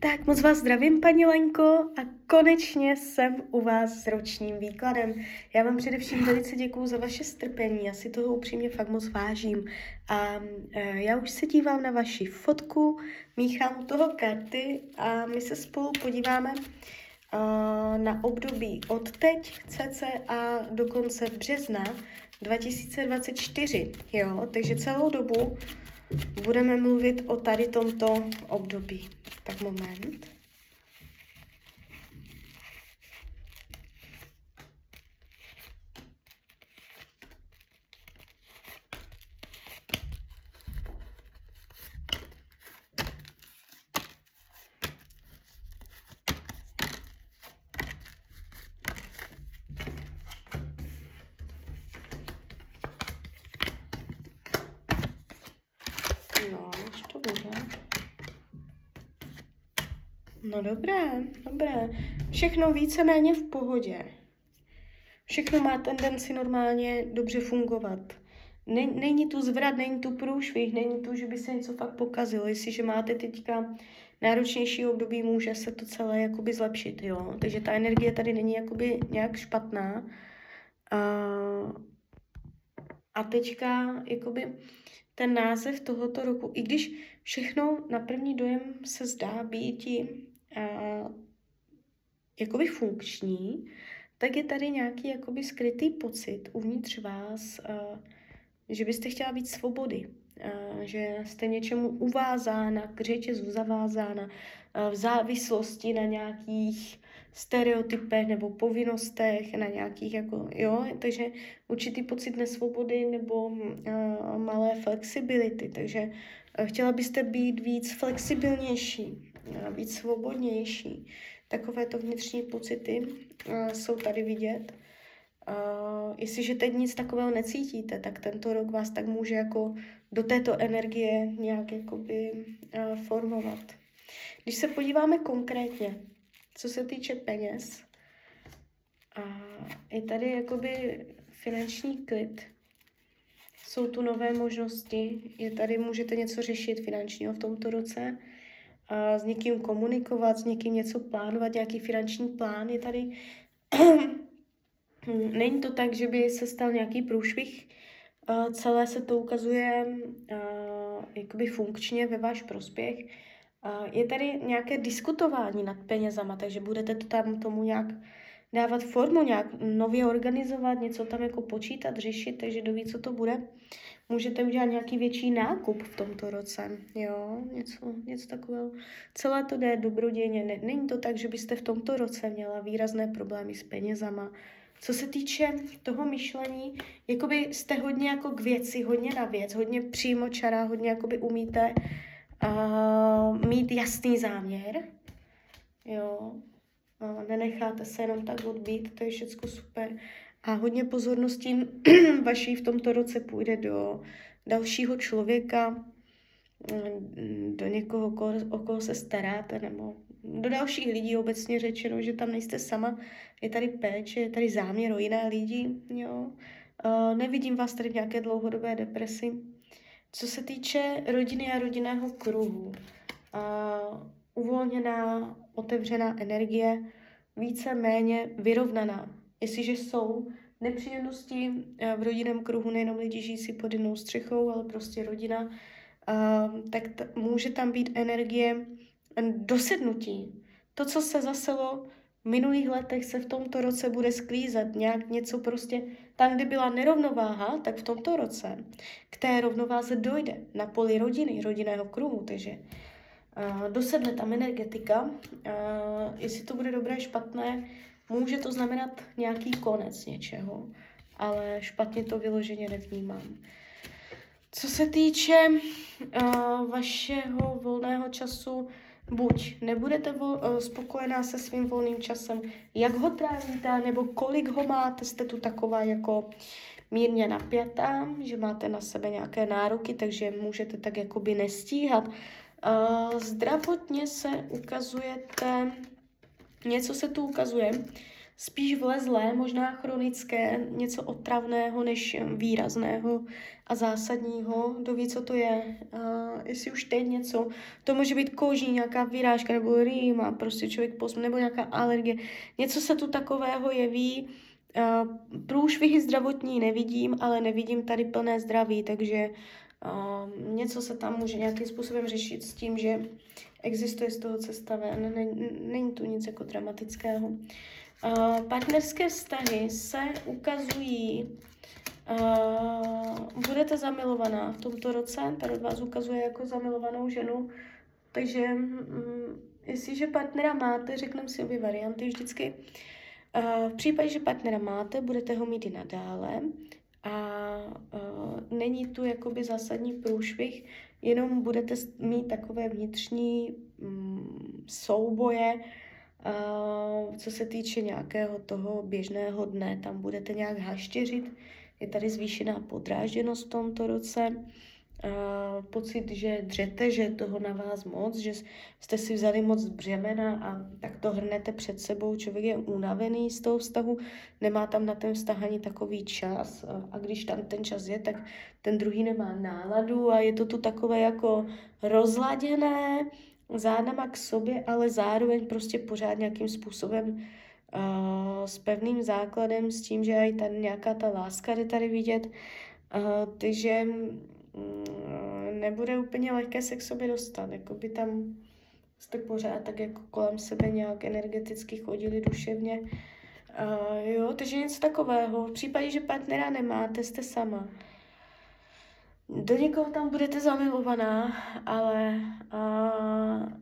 Tak moc vás zdravím, paní Lenko, a konečně jsem u vás s ročním výkladem. Já vám především velice děkuju za vaše strpení, já si toho upřímně fakt moc vážím. A e, já už se dívám na vaši fotku, míchám u toho karty a my se spolu podíváme e, na období od teď a do konce března 2024. Jo, takže celou dobu budeme mluvit o tady tomto období. Tak moment. No dobré, dobré. Všechno víceméně v pohodě. Všechno má tendenci normálně dobře fungovat. Není tu zvrat, není tu průšvih, není tu, že by se něco fakt pokazilo. Jestliže máte teďka náročnější období, může se to celé jakoby zlepšit, jo. Takže ta energie tady není jakoby nějak špatná. A, a teďka jakoby ten název tohoto roku, i když všechno na první dojem se zdá být uh, jakoby funkční, tak je tady nějaký jakoby skrytý pocit uvnitř vás, uh, že byste chtěla být svobody, uh, že jste něčemu uvázána, k řetězu zavázána, v závislosti na nějakých stereotypech nebo povinnostech, na nějakých jako, jo, takže určitý pocit nesvobody nebo malé flexibility, takže uh, chtěla byste být víc flexibilnější, být svobodnější. Takovéto vnitřní pocity uh, jsou tady vidět. Uh, jestliže teď nic takového necítíte, tak tento rok vás tak může jako do této energie nějak jakoby uh, formovat. Když se podíváme konkrétně, co se týče peněz, a je tady jakoby finanční klid, jsou tu nové možnosti, je tady, můžete něco řešit finančního v tomto roce, s někým komunikovat, s někým něco plánovat, nějaký finanční plán je tady. Není to tak, že by se stal nějaký průšvih, celé se to ukazuje jakoby funkčně ve váš prospěch. Je tady nějaké diskutování nad penězama, takže budete to tam tomu nějak dávat formu, nějak nově organizovat, něco tam jako počítat, řešit, takže doví, co to bude. Můžete udělat nějaký větší nákup v tomto roce, jo, něco, něco takového. Celé to jde dobrodějně. Ne, není to tak, že byste v tomto roce měla výrazné problémy s penězama. Co se týče toho myšlení, jakoby jste hodně jako k věci, hodně na věc, hodně čará, hodně jakoby umíte uh, mít jasný záměr, jo, nenecháte se jenom tak odbít, to je všechno super a hodně pozornosti vaší v tomto roce půjde do dalšího člověka, mm, do někoho, o koho se staráte, nebo do dalších lidí obecně řečeno, že tam nejste sama, je tady péče, je tady záměr o jiné lidi, jo. Nevidím vás tady v nějaké dlouhodobé depresi. Co se týče rodiny a rodinného kruhu, uh, uvolněná, otevřená energie, více méně vyrovnaná. Jestliže jsou nepříjemnosti eh, v rodinném kruhu, nejenom lidi žijící pod jednou střechou, ale prostě rodina, uh, tak t- může tam být energie dosednutí. To, co se zaselo v minulých letech, se v tomto roce bude sklízet. Nějak něco prostě, tam, kde byla nerovnováha, tak v tomto roce k té rovnováze dojde na poli rodiny, rodinného kruhu. Takže dosedne tam energetika. Uh, jestli to bude dobré, špatné, Může to znamenat nějaký konec něčeho, ale špatně to vyloženě nevnímám. Co se týče uh, vašeho volného času, buď nebudete vol, uh, spokojená se svým volným časem, jak ho trávíte, nebo kolik ho máte, jste tu taková jako mírně napjatá, že máte na sebe nějaké nároky, takže můžete tak jakoby nestíhat. Zdravotně se ukazujete Něco se tu ukazuje. spíš vlezlé, možná chronické, něco otravného než výrazného a zásadního. Kdo ví, co to je. Uh, jestli už teď něco, to může být koží, nějaká vyrážka nebo rýma, prostě člověk posm, nebo nějaká alergie. Něco se tu takového jeví. Uh, průšvihy zdravotní nevidím, ale nevidím tady plné zdraví, takže uh, něco se tam může nějakým způsobem řešit s tím, že existuje z toho cesta ven, není, tu nic jako dramatického. Uh, partnerské vztahy se ukazují, uh, budete zamilovaná v tomto roce, tady vás ukazuje jako zamilovanou ženu, takže um, jestliže partnera máte, řekneme si obě varianty vždycky. V případě, že partnera máte, budete ho mít i nadále a uh, není tu jakoby zásadní průšvih, jenom budete mít takové vnitřní um, souboje, uh, co se týče nějakého toho běžného dne, tam budete nějak haštěřit, je tady zvýšená podrážděnost v tomto roce, pocit, že dřete, že toho na vás moc, že jste si vzali moc břemena a tak to hrnete před sebou. Člověk je unavený z toho vztahu, nemá tam na ten vztah ani takový čas a když tam ten čas je, tak ten druhý nemá náladu a je to tu takové jako rozladěné, zádama k sobě, ale zároveň prostě pořád nějakým způsobem s pevným základem, s tím, že i tady nějaká ta láska jde tady vidět. Takže nebude úplně lehké se k sobě dostat. Jakoby tam jste pořád tak jako kolem sebe nějak energeticky chodili duševně. Uh, jo, takže něco takového. V případě, že partnera nemáte, jste sama. Do někoho tam budete zamilovaná, ale uh,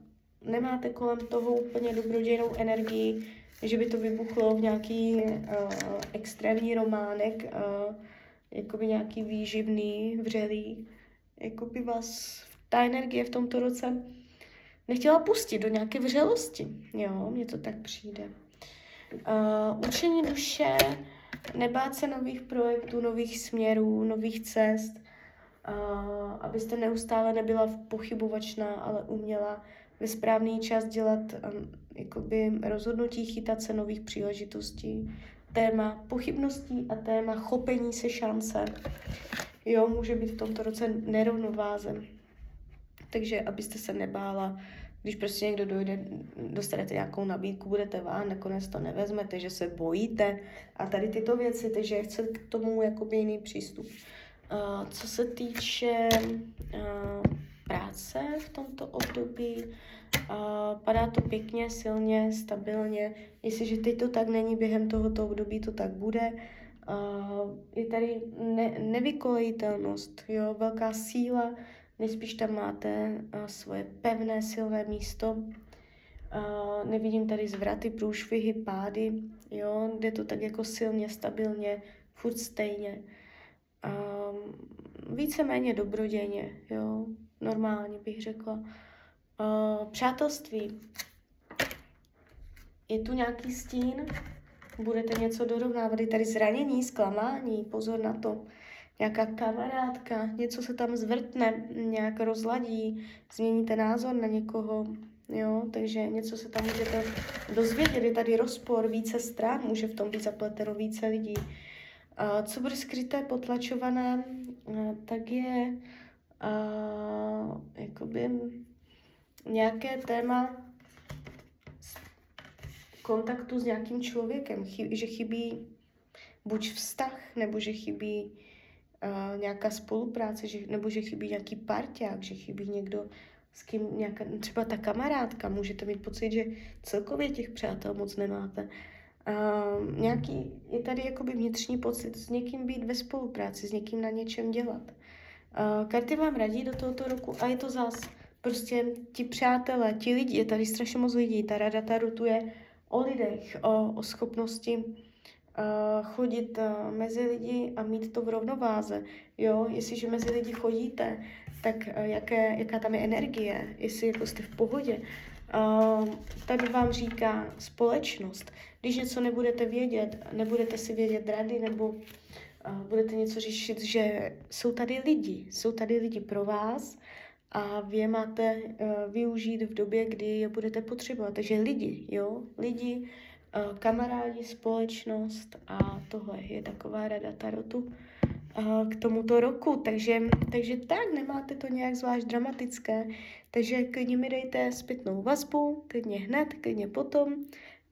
nemáte kolem toho úplně dobrodějnou energii, že by to vybuchlo v nějaký uh, extrémní románek. Uh, jakoby nějaký výživný, vřelý, jakoby vás ta energie v tomto roce nechtěla pustit do nějaké vřelosti. Jo, mně to tak přijde. Uh, učení duše, nebát se nových projektů, nových směrů, nových cest, uh, abyste neustále nebyla pochybovačná, ale uměla ve správný čas dělat um, jakoby rozhodnutí, chytat se nových příležitostí, téma pochybností a téma chopení se šance. Jo, může být v tomto roce nerovnováze. Takže abyste se nebála, když prostě někdo dojde, dostanete nějakou nabídku, budete vám, nakonec to nevezmete, že se bojíte a tady tyto věci, takže chce k tomu jakoby jiný přístup. Uh, co se týče uh, práce v tomto období, padá to pěkně, silně, stabilně. Jestliže teď to tak není, během tohoto období to tak bude. Je tady ne, nevykolejitelnost, jo, velká síla, nejspíš tam máte svoje pevné, silné místo. Nevidím tady zvraty, průšvihy, pády, jo, jde to tak jako silně, stabilně, furt stejně. Uh, víceméně dobrodějně, jo, normálně bych řekla. Uh, přátelství. Je tu nějaký stín? Budete něco dorovnávat? Je tady zranění, zklamání, pozor na to. Nějaká kamarádka, něco se tam zvrtne, nějak rozladí, změníte názor na někoho, jo, takže něco se tam můžete dozvědět, je tady rozpor, více stran, může v tom být zapleteno více lidí. Uh, co bude skryté, potlačované, uh, tak je uh, jakoby nějaké téma kontaktu s nějakým člověkem, že chybí buď vztah, nebo že chybí uh, nějaká spolupráce, že, nebo že chybí nějaký parťák, že chybí někdo, s kým nějaká, třeba ta kamarádka, můžete mít pocit, že celkově těch přátel moc nemáte. Uh, nějaký, je tady jakoby vnitřní pocit s někým být ve spolupráci, s někým na něčem dělat. Uh, karty vám radí do tohoto roku a je to zás prostě ti přátelé, ti lidi, je tady strašně moc lidí, ta rada ta rutuje o lidech, o, o schopnosti uh, chodit uh, mezi lidi a mít to v rovnováze. Jo, jestliže mezi lidi chodíte, tak uh, jaké, jaká tam je energie, jestli jako jste v pohodě. Uh, tak vám říká společnost. Když něco nebudete vědět, nebudete si vědět rady, nebo budete něco řešit, že jsou tady lidi, jsou tady lidi pro vás, a vy je máte uh, využít v době, kdy je budete potřebovat. Takže lidi, jo, lidi, uh, kamarádi, společnost a tohle je taková rada Tarotu k tomuto roku, takže, takže tak, nemáte to nějak zvlášť dramatické, takže klidně mi dejte zpětnou vazbu, klidně hned, klidně potom